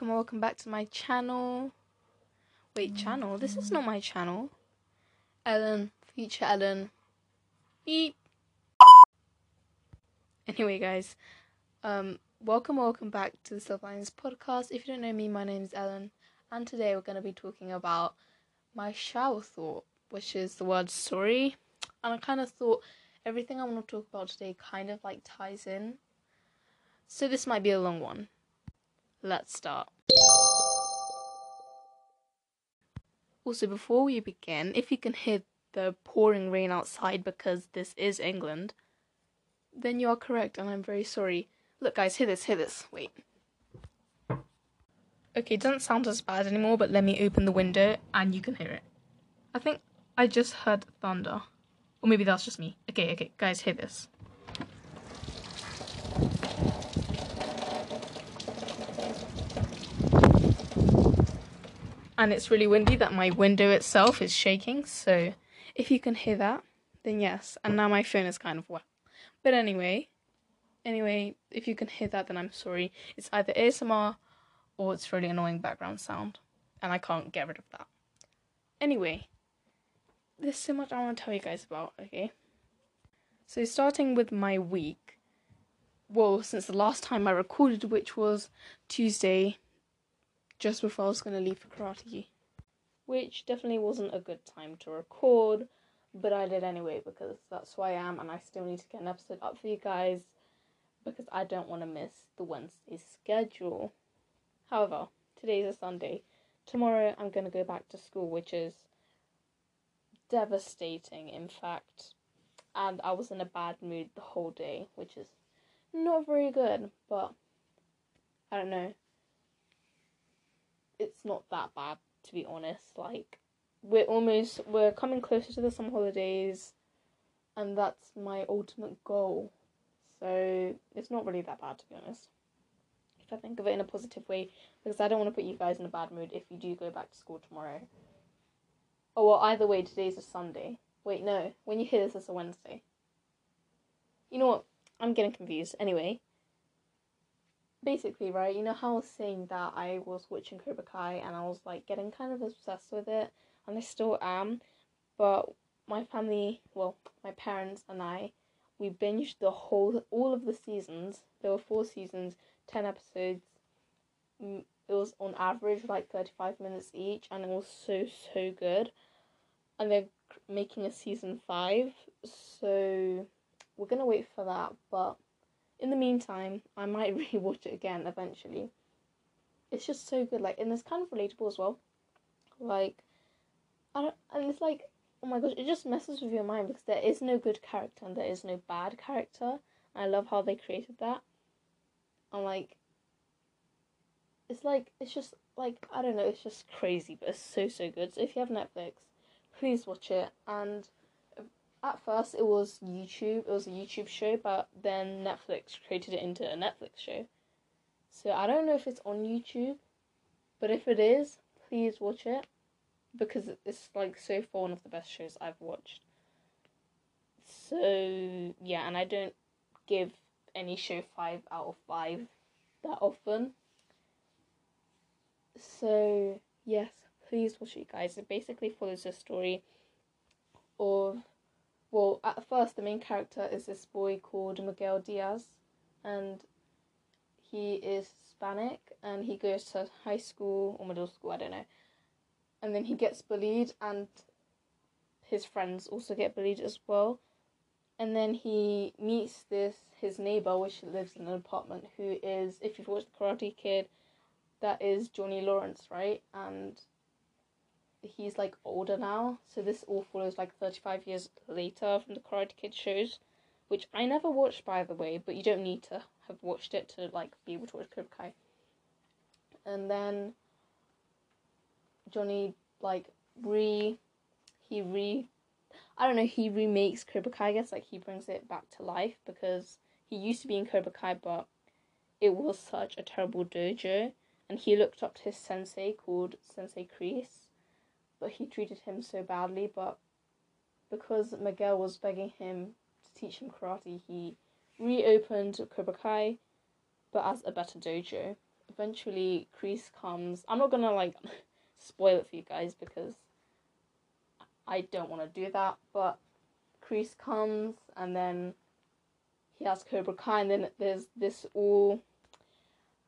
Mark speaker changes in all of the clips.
Speaker 1: welcome, welcome back to my channel. Wait, channel? This is not my channel. Ellen, future Ellen. Beep. Anyway, guys, um, welcome, welcome back to the Silver Linings podcast. If you don't know me, my name is Ellen, and today we're going to be talking about my shower thought, which is the word sorry. And I kind of thought everything I want to talk about today kind of like ties in. So this might be a long one. Let's start. Also, before we begin, if you can hear the pouring rain outside because this is England, then you are correct, and I'm very sorry. Look, guys, hear this, hear this. Wait. Okay, it doesn't sound as bad anymore, but let me open the window and you can hear it. I think I just heard thunder. Or maybe that's just me. Okay, okay, guys, hear this. And it's really windy that my window itself is shaking. So if you can hear that, then yes. And now my phone is kind of wet. But anyway, anyway, if you can hear that, then I'm sorry. It's either ASMR or it's really annoying background sound, and I can't get rid of that. Anyway, there's so much I want to tell you guys about. Okay, so starting with my week. Well, since the last time I recorded, which was Tuesday, just before I was going to leave for karate, which definitely wasn't a good time to record, but I did anyway because that's who I am and I still need to get an episode up for you guys because I don't want to miss the Wednesday schedule. However, today is a Sunday. Tomorrow I'm going to go back to school, which is devastating, in fact. And I was in a bad mood the whole day, which is not very good, but I don't know it's not that bad to be honest. Like we're almost we're coming closer to the summer holidays and that's my ultimate goal. So it's not really that bad to be honest. If I think of it in a positive way, because I don't want to put you guys in a bad mood if you do go back to school tomorrow. Oh well either way today's a Sunday. Wait, no. When you hear this it's a Wednesday. You know what? I'm getting confused. Anyway, basically, right, you know how I was saying that I was watching Cobra Kai and I was like getting kind of obsessed with it, and I still am, but my family, well, my parents and I, we binged the whole, all of the seasons. There were four seasons, ten episodes. It was on average like 35 minutes each, and it was so, so good. And they're making a season five, so we're gonna wait for that, but in the meantime, I might rewatch it again eventually. It's just so good, like, and it's kind of relatable as well. Like, I don't, and it's like, oh my gosh, it just messes with your mind because there is no good character and there is no bad character. I love how they created that. I'm like, it's like, it's just like, I don't know, it's just crazy, but it's so, so good. So if you have Netflix, please watch it and at first it was YouTube, it was a YouTube show, but then Netflix created it into a Netflix show. So I don't know if it's on YouTube, but if it is, please watch it because it's like so far one of the best shows I've watched. So yeah, and I don't give any show five out of five that often. So yes, please watch it, guys. It basically follows the story of well, at first, the main character is this boy called Miguel Diaz, and he is Hispanic, and he goes to high school or middle school, I don't know. And then he gets bullied, and his friends also get bullied as well. And then he meets this his neighbor, which lives in an apartment, who is, if you've watched Karate Kid, that is Johnny Lawrence, right? And he's like older now, so this all follows like 35 years later from the Karate Kid shows, which I never watched by the way, but you don't need to have watched it to like be able to watch Cobra Kai. And then Johnny like re he re I don't know, he remakes Cobra Kai, I guess like he brings it back to life because he used to be in Cobra Kai but it was such a terrible dojo. And he looked up to his sensei called Sensei Kreese but he treated him so badly. But because Miguel was begging him to teach him karate, he reopened Cobra Kai, but as a better dojo. eventually Kreese comes. I'm not gonna like spoil it for you guys because I don't want to do that, but Kreese comes and then he has Cobra Kai, and then there's this all.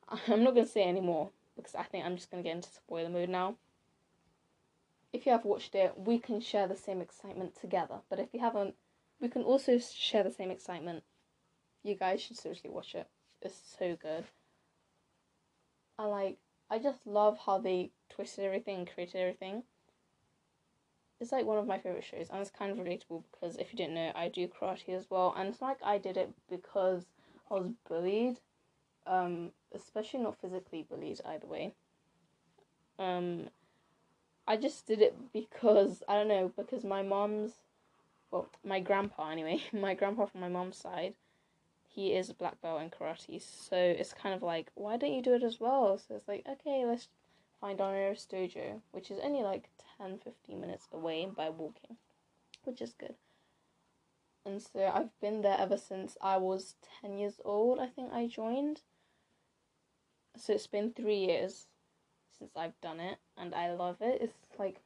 Speaker 1: I'm not gonna say anymore because I think I'm just gonna get into spoiler mode now. If you have watched it, we can share the same excitement together. But if you haven't, we can also share the same excitement. You guys should seriously watch it. It's so good. I like. I just love how they twisted everything and created everything. It's like one of my favorite shows, and it's kind of relatable because if you didn't know, I do karate as well, and it's like I did it because I was bullied, um, especially not physically bullied either way. Um, I just did it because I don't know because my mom's, well, my grandpa anyway, my grandpa from my mom's side, he is a black belt in karate, so it's kind of like why don't you do it as well? So it's like okay, let's find our nearest dojo, which is only like 10 15 minutes away by walking, which is good. And so I've been there ever since I was 10 years old, I think I joined. So it's been three years since I've done it, and I love it. It's like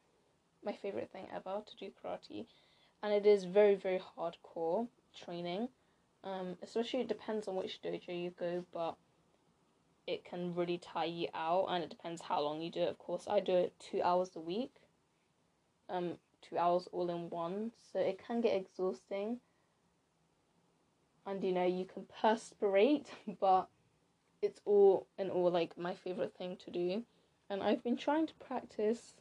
Speaker 1: my favorite thing ever to do karate, and it is very, very hardcore training. Um, especially it depends on which dojo you go, but it can really tire you out and it depends how long you do it of course i do it two hours a week um two hours all in one so it can get exhausting and you know you can perspirate but it's all in all like my favorite thing to do and i've been trying to practice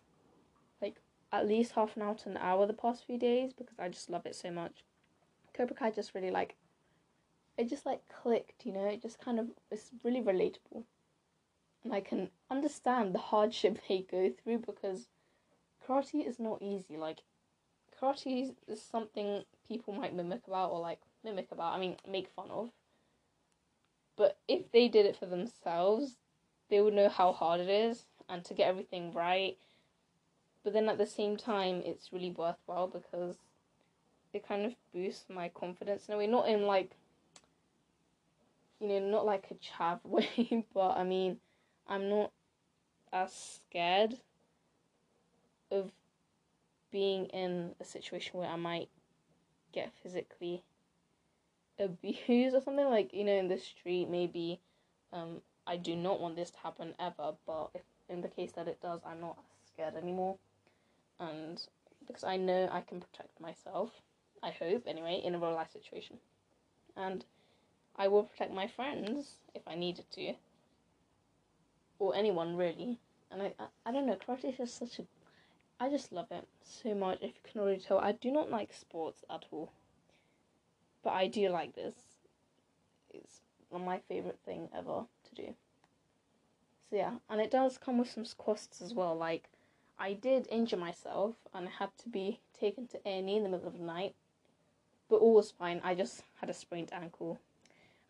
Speaker 1: like at least half an hour to an hour the past few days because i just love it so much cobra kai just really like it just like clicked, you know, it just kind of it's really relatable. And I can understand the hardship they go through because karate is not easy. Like karate is something people might mimic about or like mimic about, I mean make fun of. But if they did it for themselves, they would know how hard it is and to get everything right. But then at the same time it's really worthwhile because it kind of boosts my confidence in a way, not in like you know, not like a chav way, but I mean, I'm not as scared of being in a situation where I might get physically abused or something like you know in the street maybe um I do not want this to happen ever but if in the case that it does I'm not scared anymore and because I know I can protect myself I hope anyway in a real life situation and I will protect my friends if I needed to, or anyone really. And I, I, I don't know, karate is just such a, I just love it so much. If you can already tell, I do not like sports at all, but I do like this. It's my favorite thing ever to do. So yeah, and it does come with some costs as well. Like, I did injure myself and I had to be taken to A and E in the middle of the night, but all was fine. I just had a sprained ankle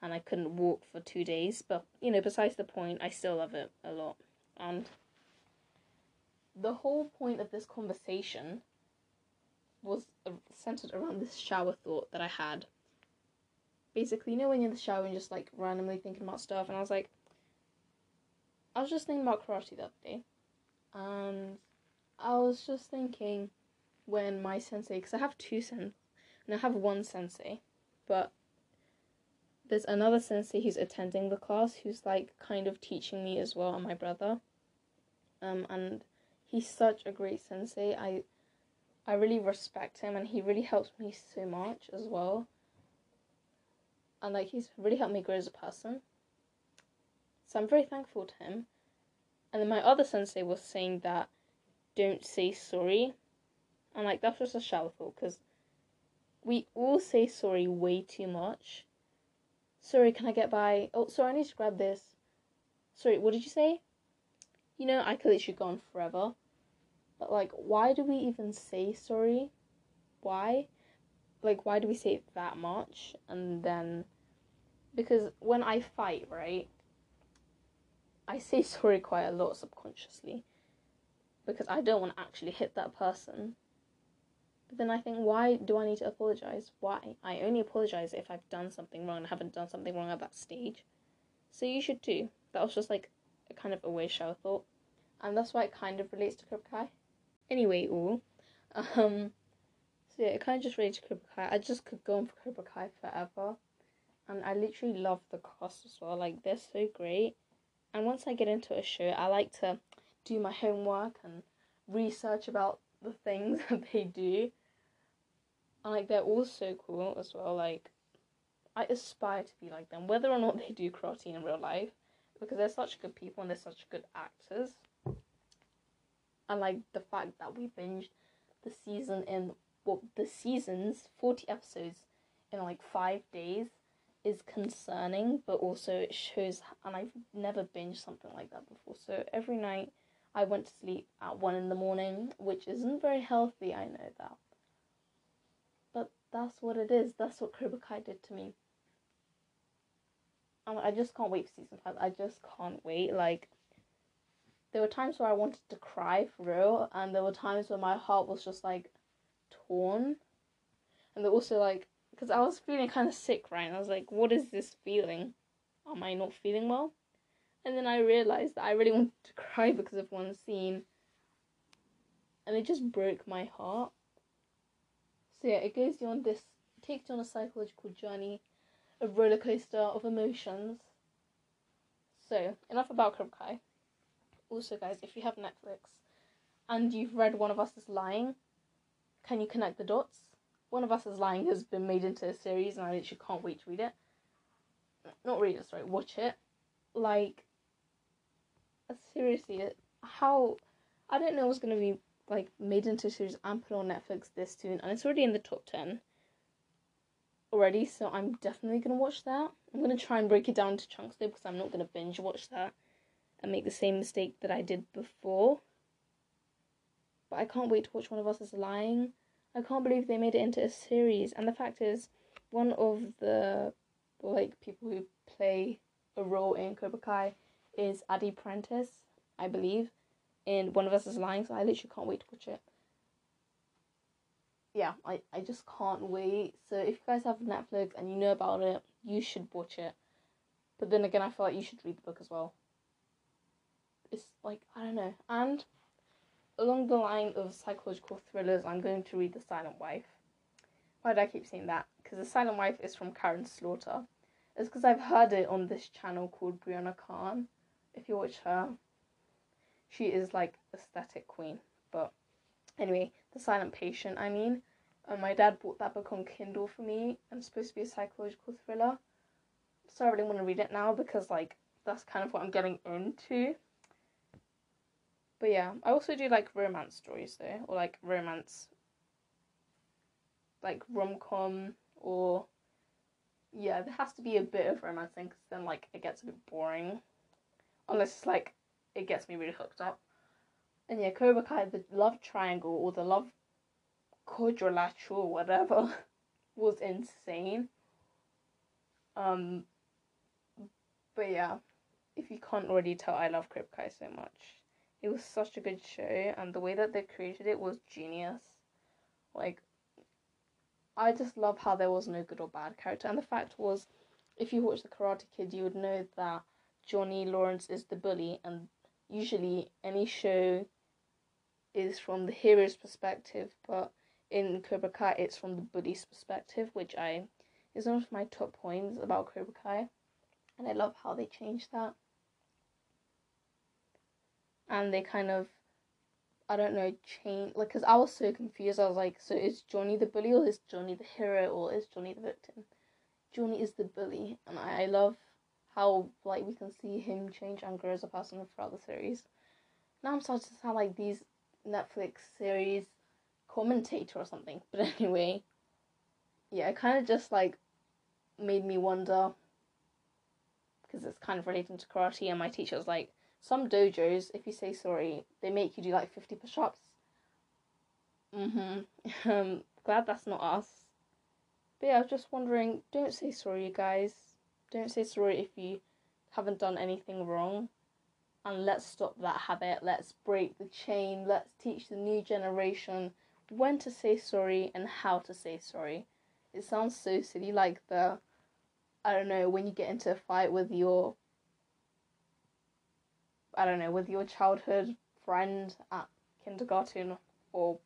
Speaker 1: and I couldn't walk for two days. But you know, besides the point, I still love it a lot. And the whole point of this conversation was centered around this shower thought that I had. Basically, you know, when you're in the shower and just like randomly thinking about stuff, and I was like, I was just thinking about karate the other day, and I was just thinking when my sensei, because I have two sensei, and I have one sensei, but there's another sensei who's attending the class who's like kind of teaching me as well and my brother. Um and he's such a great sensei. I i really respect him and he really helps me so much as well. And like he's really helped me grow as a person so i'm very thankful to him and then my other sensei was saying that don't say sorry and like that's just a shower thought because we all say sorry way too much Sorry, can I get by? Oh, sorry, I need to grab this. Sorry, what did you say? You know, I could literally go on forever. But, like, why do we even say sorry? Why? Like, why do we say it that much? And then, because when I fight, right, I say sorry quite a lot subconsciously. Because I don't want to actually hit that person. But then I think, why do I need to apologize? Why? I only apologize if I've done something wrong and haven't done something wrong at that stage. So you should too. That was just like a kind of a weird show thought, and that's why it kind of relates to Kai. Anyway, all, um, so yeah, it kind of just relates to Kai. I just could go on for Cobra Kai forever, and I literally love the cast as well. Like they're so great, and once I get into a show, I like to do my homework and research about the things that they do. And like they're all so cool as well. Like I aspire to be like them, whether or not they do karate in real life, because they're such good people and they're such good actors. And like the fact that we binged the season in well the seasons forty episodes in like five days is concerning, but also it shows. And I've never binged something like that before. So every night I went to sleep at one in the morning, which isn't very healthy. I know that. But that's what it is. That's what Cobra Kai did to me. And I just can't wait for season five. I just can't wait. Like, there were times where I wanted to cry for real, and there were times where my heart was just like torn. And there also like, because I was feeling kind of sick, right? And I was like, what is this feeling? Am I not feeling well? And then I realized that I really wanted to cry because of one scene. And it just broke my heart. So yeah, it goes you on this, takes you on a psychological journey a roller coaster of emotions. So, enough about Cobra Kai. Also, guys, if you have Netflix and you've read One of Us is Lying, can you connect the dots? One of Us is Lying has been made into a series, and I literally can't wait to read it. Not read it, sorry, watch it. Like, uh, seriously, uh, how. I don't know what's going to be like made into a series and put on Netflix this soon, and it's already in the top 10 already, so I'm definitely gonna watch that. I'm gonna try and break it down to chunks though, because I'm not gonna binge watch that and make the same mistake that I did before. But I can't wait to watch One of Us is Lying. I can't believe they made it into a series, and the fact is, one of the like people who play a role in Cobra Kai is Adi Prentice, I believe, in One of Us is Lying. So I literally can't wait to watch it yeah, I, I just can't wait. So if you guys have Netflix and you know about it, you should watch it. But then again, I feel like you should read the book as well. It's like, I don't know. And along the line of psychological thrillers, I'm going to read The Silent Wife. Why do I keep saying that? Because The Silent Wife is from Karin Slaughter. It's because I've heard it on this channel called Brianna Khan. If you watch her, she is like aesthetic queen. But anyway, The Silent Patient, I mean. And my dad bought that book on Kindle for me, and it's supposed to be a psychological thriller. So I really want to read it now because, like, that's kind of what I'm getting into. But yeah, I also do like romance stories though, or like romance, like rom com, or yeah, there has to be a bit of romancing because then like it gets a bit boring, unless it's like it gets me really hooked up. And yeah, Cobra Kai, the love triangle or the love quadrilateral, whatever, was insane. Um, but yeah, if you can't already tell, I love Cobra Kai so much. It was such a good show, and the way that they created it was genius. Like, I just love how there was no good or bad character, and the fact was, if you watch The Karate Kid, you would know that Johnny Lawrence is the bully, and usually any show is from the hero's perspective, but in Cobra Kai, it's from the bully's perspective, which I is one of my top points about Cobra Kai, and I love how they changed that. And they kind of, I don't know, change like because I was so confused. I was like, so is Johnny the bully or is Johnny the hero or is Johnny the victim? Johnny is the bully, and I, I love how like we can see him change and grow as a person throughout the series. Now I'm starting to sound like these Netflix series commentator or something. But anyway, yeah, it kind of just like made me wonder because it's kind of relating to karate. And my teacher was like, some dojos, if you say sorry, they make you do like 50 push ups. Mm hmm. Um, glad that's not us. But yeah, I was just wondering don't say sorry, you guys. Don't say sorry if you haven't done anything wrong. And let's stop that habit. Let's break the chain. Let's teach the new generation when to say sorry and how to say sorry. It sounds so silly, like the, I don't know, when you get into a fight with your I don't know, with your childhood friend at kindergarten or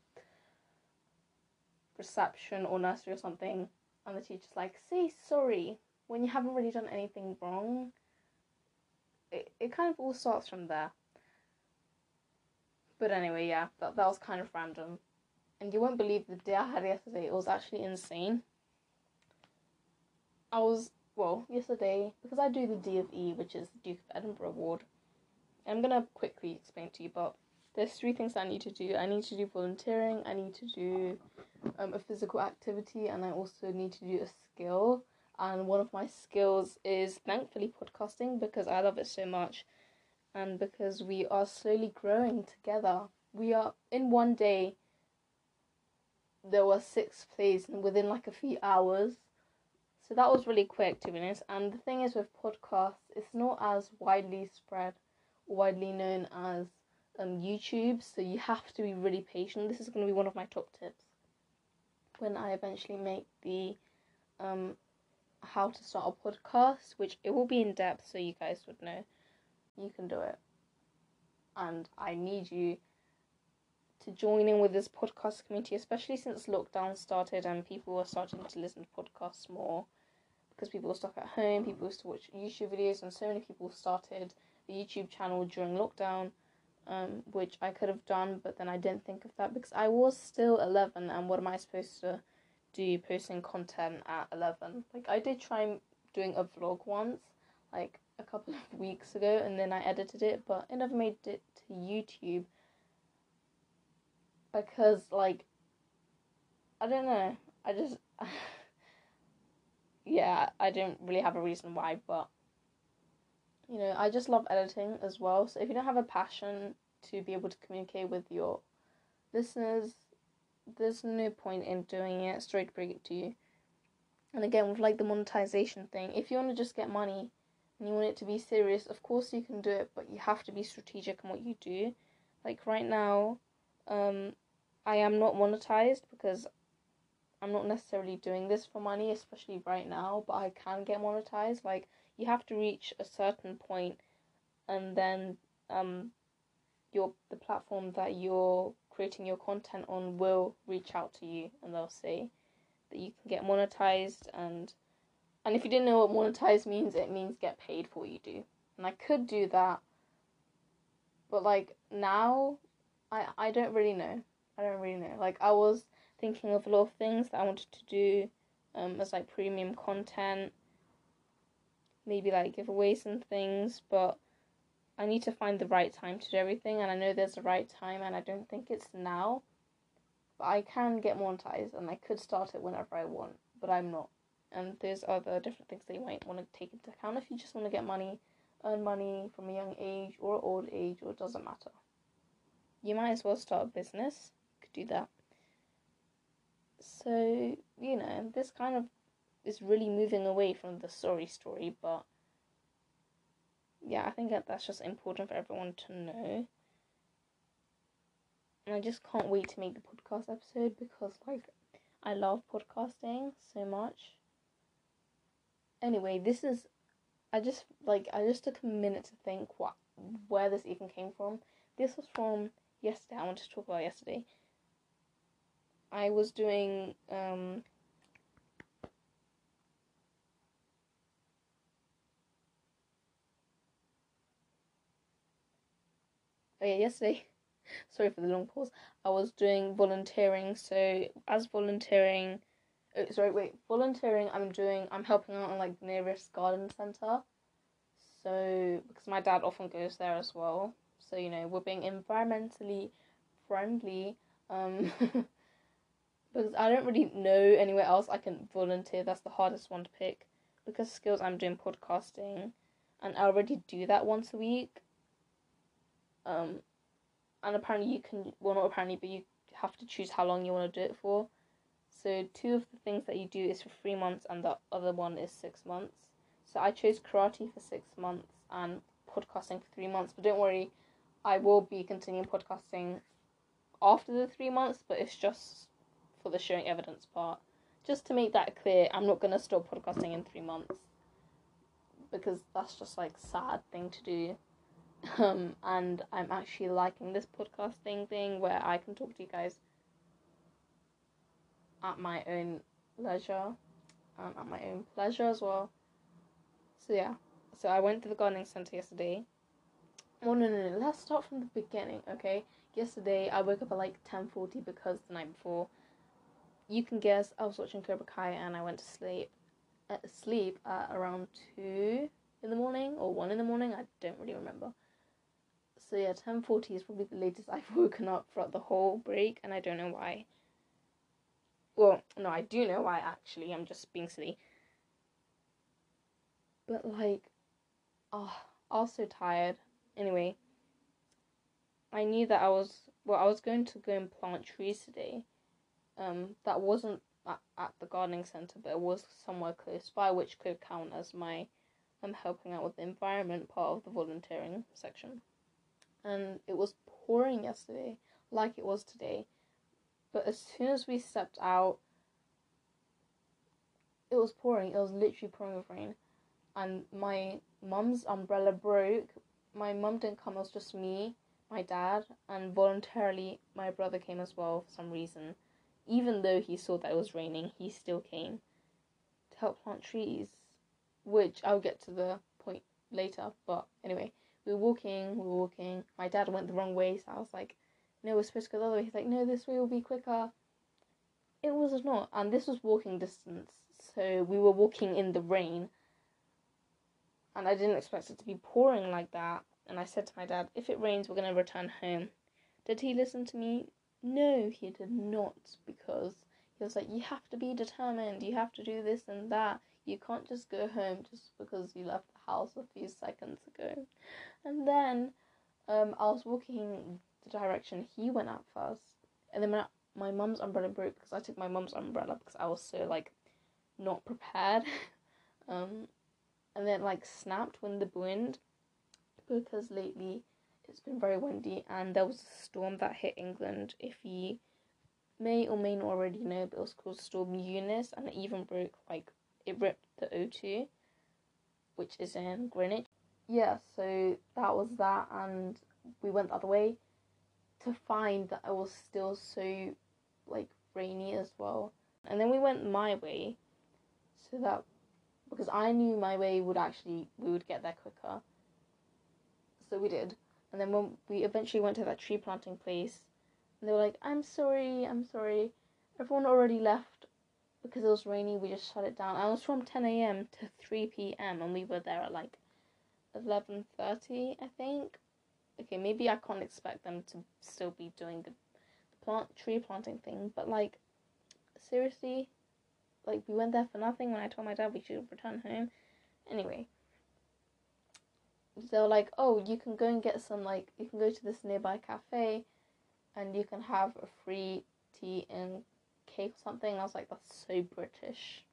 Speaker 1: reception or nursery or something, and the teacher's like, say sorry when you haven't really done anything wrong. It, it kind of all starts from there. But anyway, yeah, that, that was kind of random. And you won't believe the day I had yesterday, it was actually insane. I was, well, yesterday, because I do the D of E, which is the Duke of Edinburgh Award, I'm gonna quickly explain to you, but there's three things I need to do. I need to do volunteering, I need to do um, a physical activity, and I also need to do a skill. And one of my skills is thankfully podcasting because I love it so much and because we are slowly growing together. We are in one day, there were six plays within like a few hours. So that was really quick to be honest. And the thing is with podcasts, it's not as widely spread, widely known as um, YouTube. So you have to be really patient. This is going to be one of my top tips when I eventually make the um, how to start a podcast, which it will be in depth so you guys would know. You can do it. And I need you to join in with this podcast community, especially since lockdown started and people are starting to listen to podcasts more because people are stuck at home, people used to watch YouTube videos, and so many people started the YouTube channel during lockdown, um, which I could have done, but then I didn't think of that because I was still 11, and what am I supposed to do posting content at 11? Like, I did try doing a vlog once, like a couple of weeks ago, and then I edited it, but I never made it to YouTube because, like, I don't know, I just. yeah, I don't really have a reason why, but you know, I just love editing as well. So if you don't have a passion to be able to communicate with your listeners, there's no point in doing it. Straight bring it to you. And again, with like the monetization thing, if you want to just get money and you want it to be serious, of course you can do it, but you have to be strategic in what you do. Like right now, um, I am not monetized because I'm not necessarily doing this for money, especially right now, but I can get monetized. Like you have to reach a certain point and then um your the platform that you're creating your content on will reach out to you and they'll say that you can get monetized and and if you didn't know what monetized means, it means get paid for what you do. And I could do that. But like now I I don't really know. I don't really know. Like I was thinking of a lot of things that I wanted to do um, as like premium content, maybe like give away some things, but I need to find the right time to do everything, and I know there's a right time, and I don't think it's now. But I can get monetized, and I could start it whenever I want, but I'm not. And there's other different things that you might want to take into account if you just want to get money, earn money from a young age or old age, or it doesn't matter. You might as well start a business. You could do that. So, you know, this kind of is really moving away from the sorry story, but yeah, I think that that's just important for everyone to know. And I just can't wait to make the podcast episode because, like, I love podcasting so much. Anyway, this is. I just like I just took a minute to think what where this even came from. This was from yesterday. I wanted to talk about yesterday. I was doing um Oh yeah, yesterday. Sorry for the long pause. I was doing volunteering. So as volunteering, oh, sorry, wait, volunteering. I'm doing. I'm helping out on like the nearest garden center. So because my dad often goes there as well. So you know we're being environmentally friendly. Um, because I don't really know anywhere else I can volunteer. That's the hardest one to pick. Because skills, I'm doing podcasting, and I already do that once a week. Um, and apparently you can well not apparently, but you have to choose how long you want to do it for. So two of the things that you do is for three months, and the other one is six months. So I chose karate for six months and podcasting for three months. But don't worry, I will be continuing podcasting after the three months, but it's just for the showing evidence part. Just to make that clear, I'm not gonna stop podcasting in three months because that's just like sad thing to do. Um, and I'm actually liking this podcasting thing where I can talk to you guys at my own leisure and at my own pleasure as well. So yeah, so I went to the gardening center yesterday. Well, no, no, no. Let's start from the beginning, okay? Yesterday I woke up at like ten forty because the night before, you can guess I was watching Cobra Kai and I went to sleep, uh, sleep at around two in the morning or one in the morning. I don't really remember. So yeah, ten forty is probably the latest I've woken up throughout the whole break, and I don't know why. Well, no, I do know why actually. I'm just being silly. But like, oh, I was so tired. Anyway, I knew that I was well. I was going to go and plant trees today. Um, that wasn't at, at the gardening center, but it was somewhere close by, which could count as my um helping out with the environment part of the volunteering section. And it was pouring yesterday, like it was today. But as soon as we stepped out, it was pouring. It was literally pouring with rain. And my mum's umbrella broke. My mum didn't come, it was just me, my dad, and voluntarily my brother came as well for some reason. Even though he saw that it was raining, he still came to help plant trees. Which I'll get to the point later. But anyway, we were walking, we were walking. My dad went the wrong way, so I was like, no, we're supposed to go the other way. He's like, no, this way will be quicker. It was not, and this was walking distance, so we were walking in the rain. And I didn't expect it to be pouring like that. And I said to my dad, if it rains, we're going to return home. Did he listen to me? No, he did not, because he was like, you have to be determined, you have to do this and that. You can't just go home just because you left the house a few seconds ago. And then um, I was walking the direction he went at first, and then my mum's umbrella broke because I took my mum's umbrella because I was so like not prepared, um, and then like snapped when the wind, because lately it's been very windy and there was a storm that hit England. If you may or may not already know, but it was called Storm Eunice, and it even broke like it ripped the O2, which is in Greenwich. Yeah, so that was that, and we went the other way to find that it was still so like rainy as well. And then we went my way so that because I knew my way would actually we would get there quicker. So we did. And then when we eventually went to that tree planting place and they were like, I'm sorry, I'm sorry. Everyone already left because it was rainy, we just shut it down. It was from ten AM to three PM and we were there at like eleven thirty, I think okay, maybe I can't expect them to still be doing the, the plant tree planting thing, but like seriously, like we went there for nothing when I told my dad we should return home. Anyway, they were like, "Oh, you can go and get some like you can go to this nearby cafe, and you can have a free tea and cake or something." I was like, "That's so British."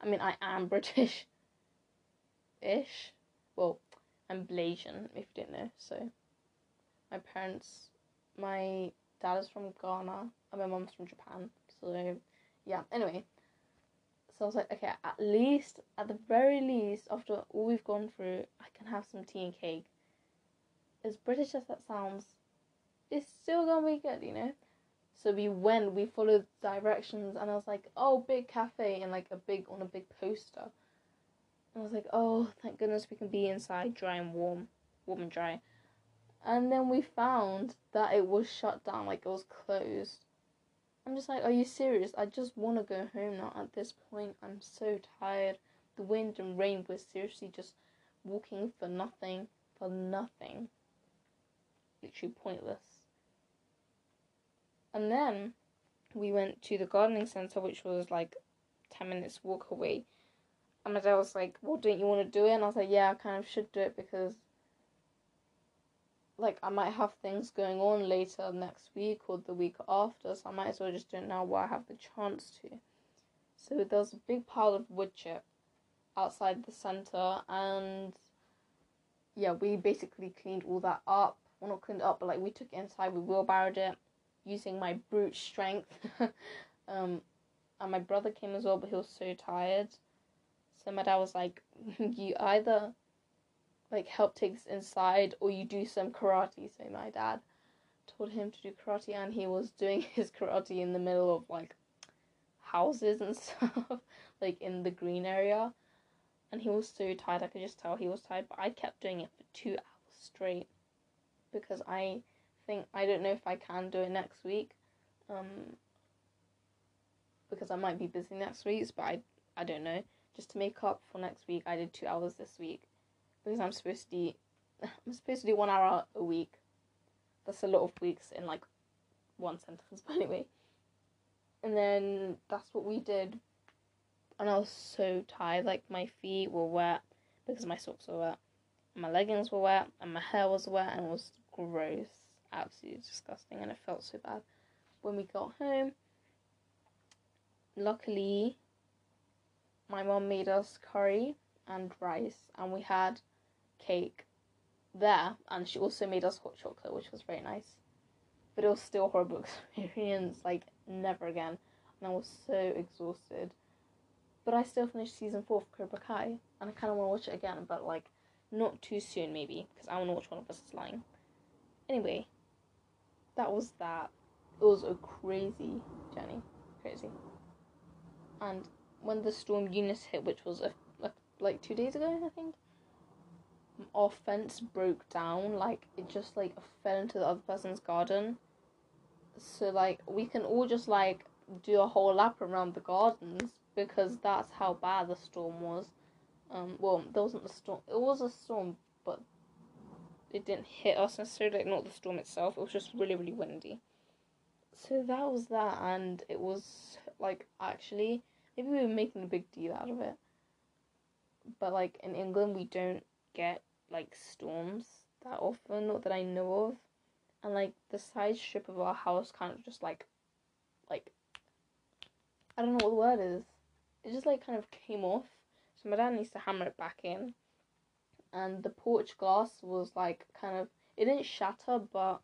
Speaker 1: I mean, I am British. Ish. Well, I'm Blasian, if you didn't know. So my parents, my dad is from Ghana and my mom's from Japan. So, yeah, anyway. So I was like, okay, at least, at the very least, after all we've gone through, I can have some tea and cake. As British as that sounds, it's still gonna be good, you know? So we went, we followed directions, and I was like, oh, big cafe, and like a big, on a big poster. I was like, oh, thank goodness we can be inside dry and warm, warm and dry. And then we found that it was shut down, like it was closed. I'm just like, are you serious? I just want to go home now at this point. I'm so tired. The wind and rain were seriously just walking for nothing, for nothing. Literally pointless. And then we went to the gardening centre, which was like 10 minutes walk away. And my dad was like, Well, don't you want to do it? And I was like, Yeah, I kind of should do it because like I might have things going on later next week or the week after, so I might as well just do it now while I have the chance to. So there was a big pile of wood chip outside the centre, and yeah, we basically cleaned all that up. Well, not cleaned up, but like we took it inside, we wheelbarrowed it using my brute strength. um, and my brother came as well, but he was so tired. So my dad was like, "You either like help takes inside or you do some karate. So my dad told him to do karate and he was doing his karate in the middle of like houses and stuff, like in the green area. And he was so tired, I could just tell he was tired, but I kept doing it for two hours straight because I think I don't know if I can do it next week. Um because I might be busy next week, but I I don't know. Just to make up for next week, I did two hours this week because I'm supposed to do I'm supposed to do one hour a week. That's a lot of weeks in like one sentence, but anyway. And then that's what we did. And I was so tired, like my feet were wet because my socks were wet. My leggings were wet and my hair was wet and it was gross. Absolutely disgusting and it felt so bad. When we got home, luckily my mom made us curry and rice and we had cake there and she also made us hot chocolate which was very nice. But it was still a horrible experience like never again. And i was so exhausted. But i still finished season four of cobra kai and i kind of want to watch it again but like not too soon maybe because i want to watch one of us is lying. Anyway that was that. It was a crazy journey. Crazy. And when the storm Eunice hit which was a, a like two days ago i think our fence broke down, like it just like fell into the other person's garden. So like we can all just like do a whole lap around the gardens because that's how bad the storm was. Um, well, there wasn't the storm. It was a storm, but it didn't hit us necessarily. Like not the storm itself. It was just really really windy. So that was that, and it was like actually maybe we were making a big deal out of it. But like in England, we don't get like storms that often, not that I know of. And like the side strip of our house kind of just like like I don't know what the word is. It just like kind of came off. So my dad needs to hammer it back in. And the porch glass was like kind of it didn't shatter but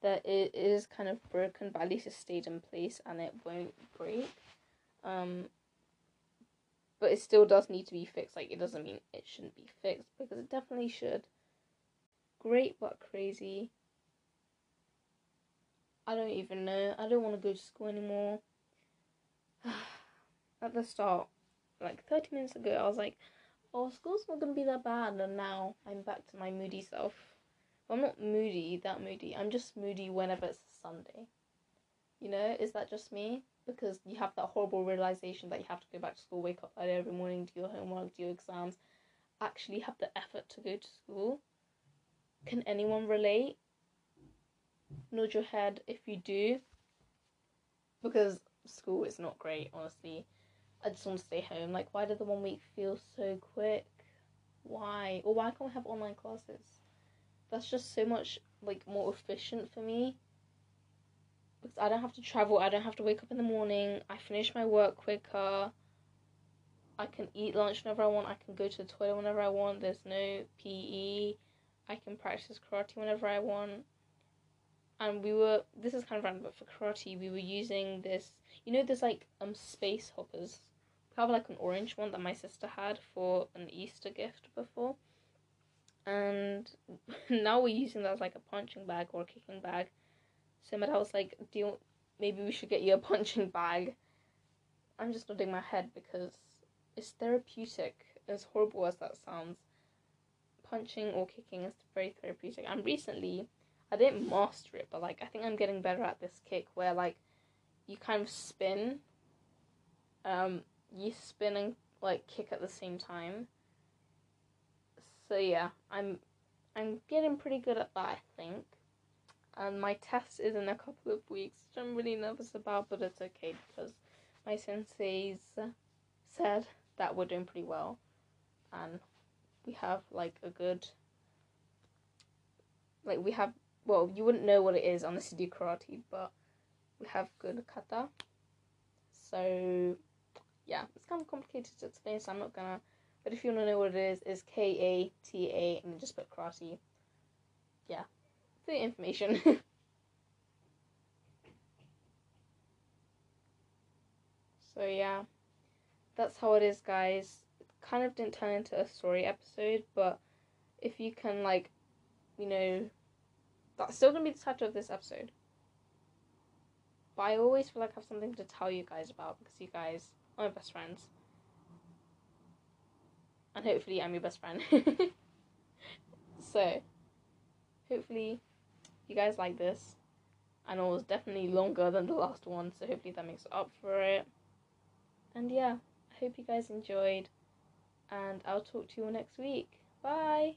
Speaker 1: that it is kind of broken but at least it stayed in place and it won't break. Um but it still does need to be fixed. Like, it doesn't mean it shouldn't be fixed because it definitely should. Great but crazy. I don't even know. I don't want to go to school anymore. At the start, like 30 minutes ago, I was like, oh, school's not going to be that bad. And now I'm back to my moody self. Well, I'm not moody, that moody. I'm just moody whenever it's Sunday. You know, is that just me? because you have that horrible realization that you have to go back to school, wake up early every morning, do your homework, do your exams, actually have the effort to go to school. Can anyone relate? Nod your head if you do. Because school is not great, honestly. I just want to stay home. Like, why did the one week feel so quick? Why? Or why can't we have online classes? That's just so much like more efficient for me because I don't have to travel. I don't have to wake up in the morning. I finish my work quicker. I can eat lunch whenever I want. I can go to the toilet whenever I want. There's no PE. I can practice karate whenever I want. And we were this is kind of random, but for karate we were using this. You know, there's like um space hoppers. We have like an orange one that my sister had for an Easter gift before. And now we're using that as like a punching bag or a kicking bag so dad was like, "Do you, maybe we should get you a punching bag?" I'm just nodding my head because it's therapeutic. As horrible as that sounds, punching or kicking is very therapeutic. And recently, I didn't master it, but like I think I'm getting better at this kick where like you kind of spin. Um, you spin and like kick at the same time. So yeah, I'm I'm getting pretty good at that, I think and my test is in a couple of weeks, which I'm really nervous about, but it's okay because my senseis said that we're doing pretty well, and we have like a good, like we have well, you wouldn't know what it is unless you do karate, but we have good kata. So, yeah, it's kind of complicated to explain, so I'm not gonna. But if you want to know what it is, it's K A T A, and just put karate. Yeah, the information. so yeah, that's how it is, guys. It kind of didn't turn into a story episode, but if you can like, you know, that's still gonna be the title of this episode. But I always feel like I have something to tell you guys about because you guys are my best friends. And hopefully I'm your best friend. so hopefully you guys like this. I know it was definitely longer than the last one, so hopefully that makes up for it. And yeah, I hope you guys enjoyed, and I'll talk to you all next week. Bye!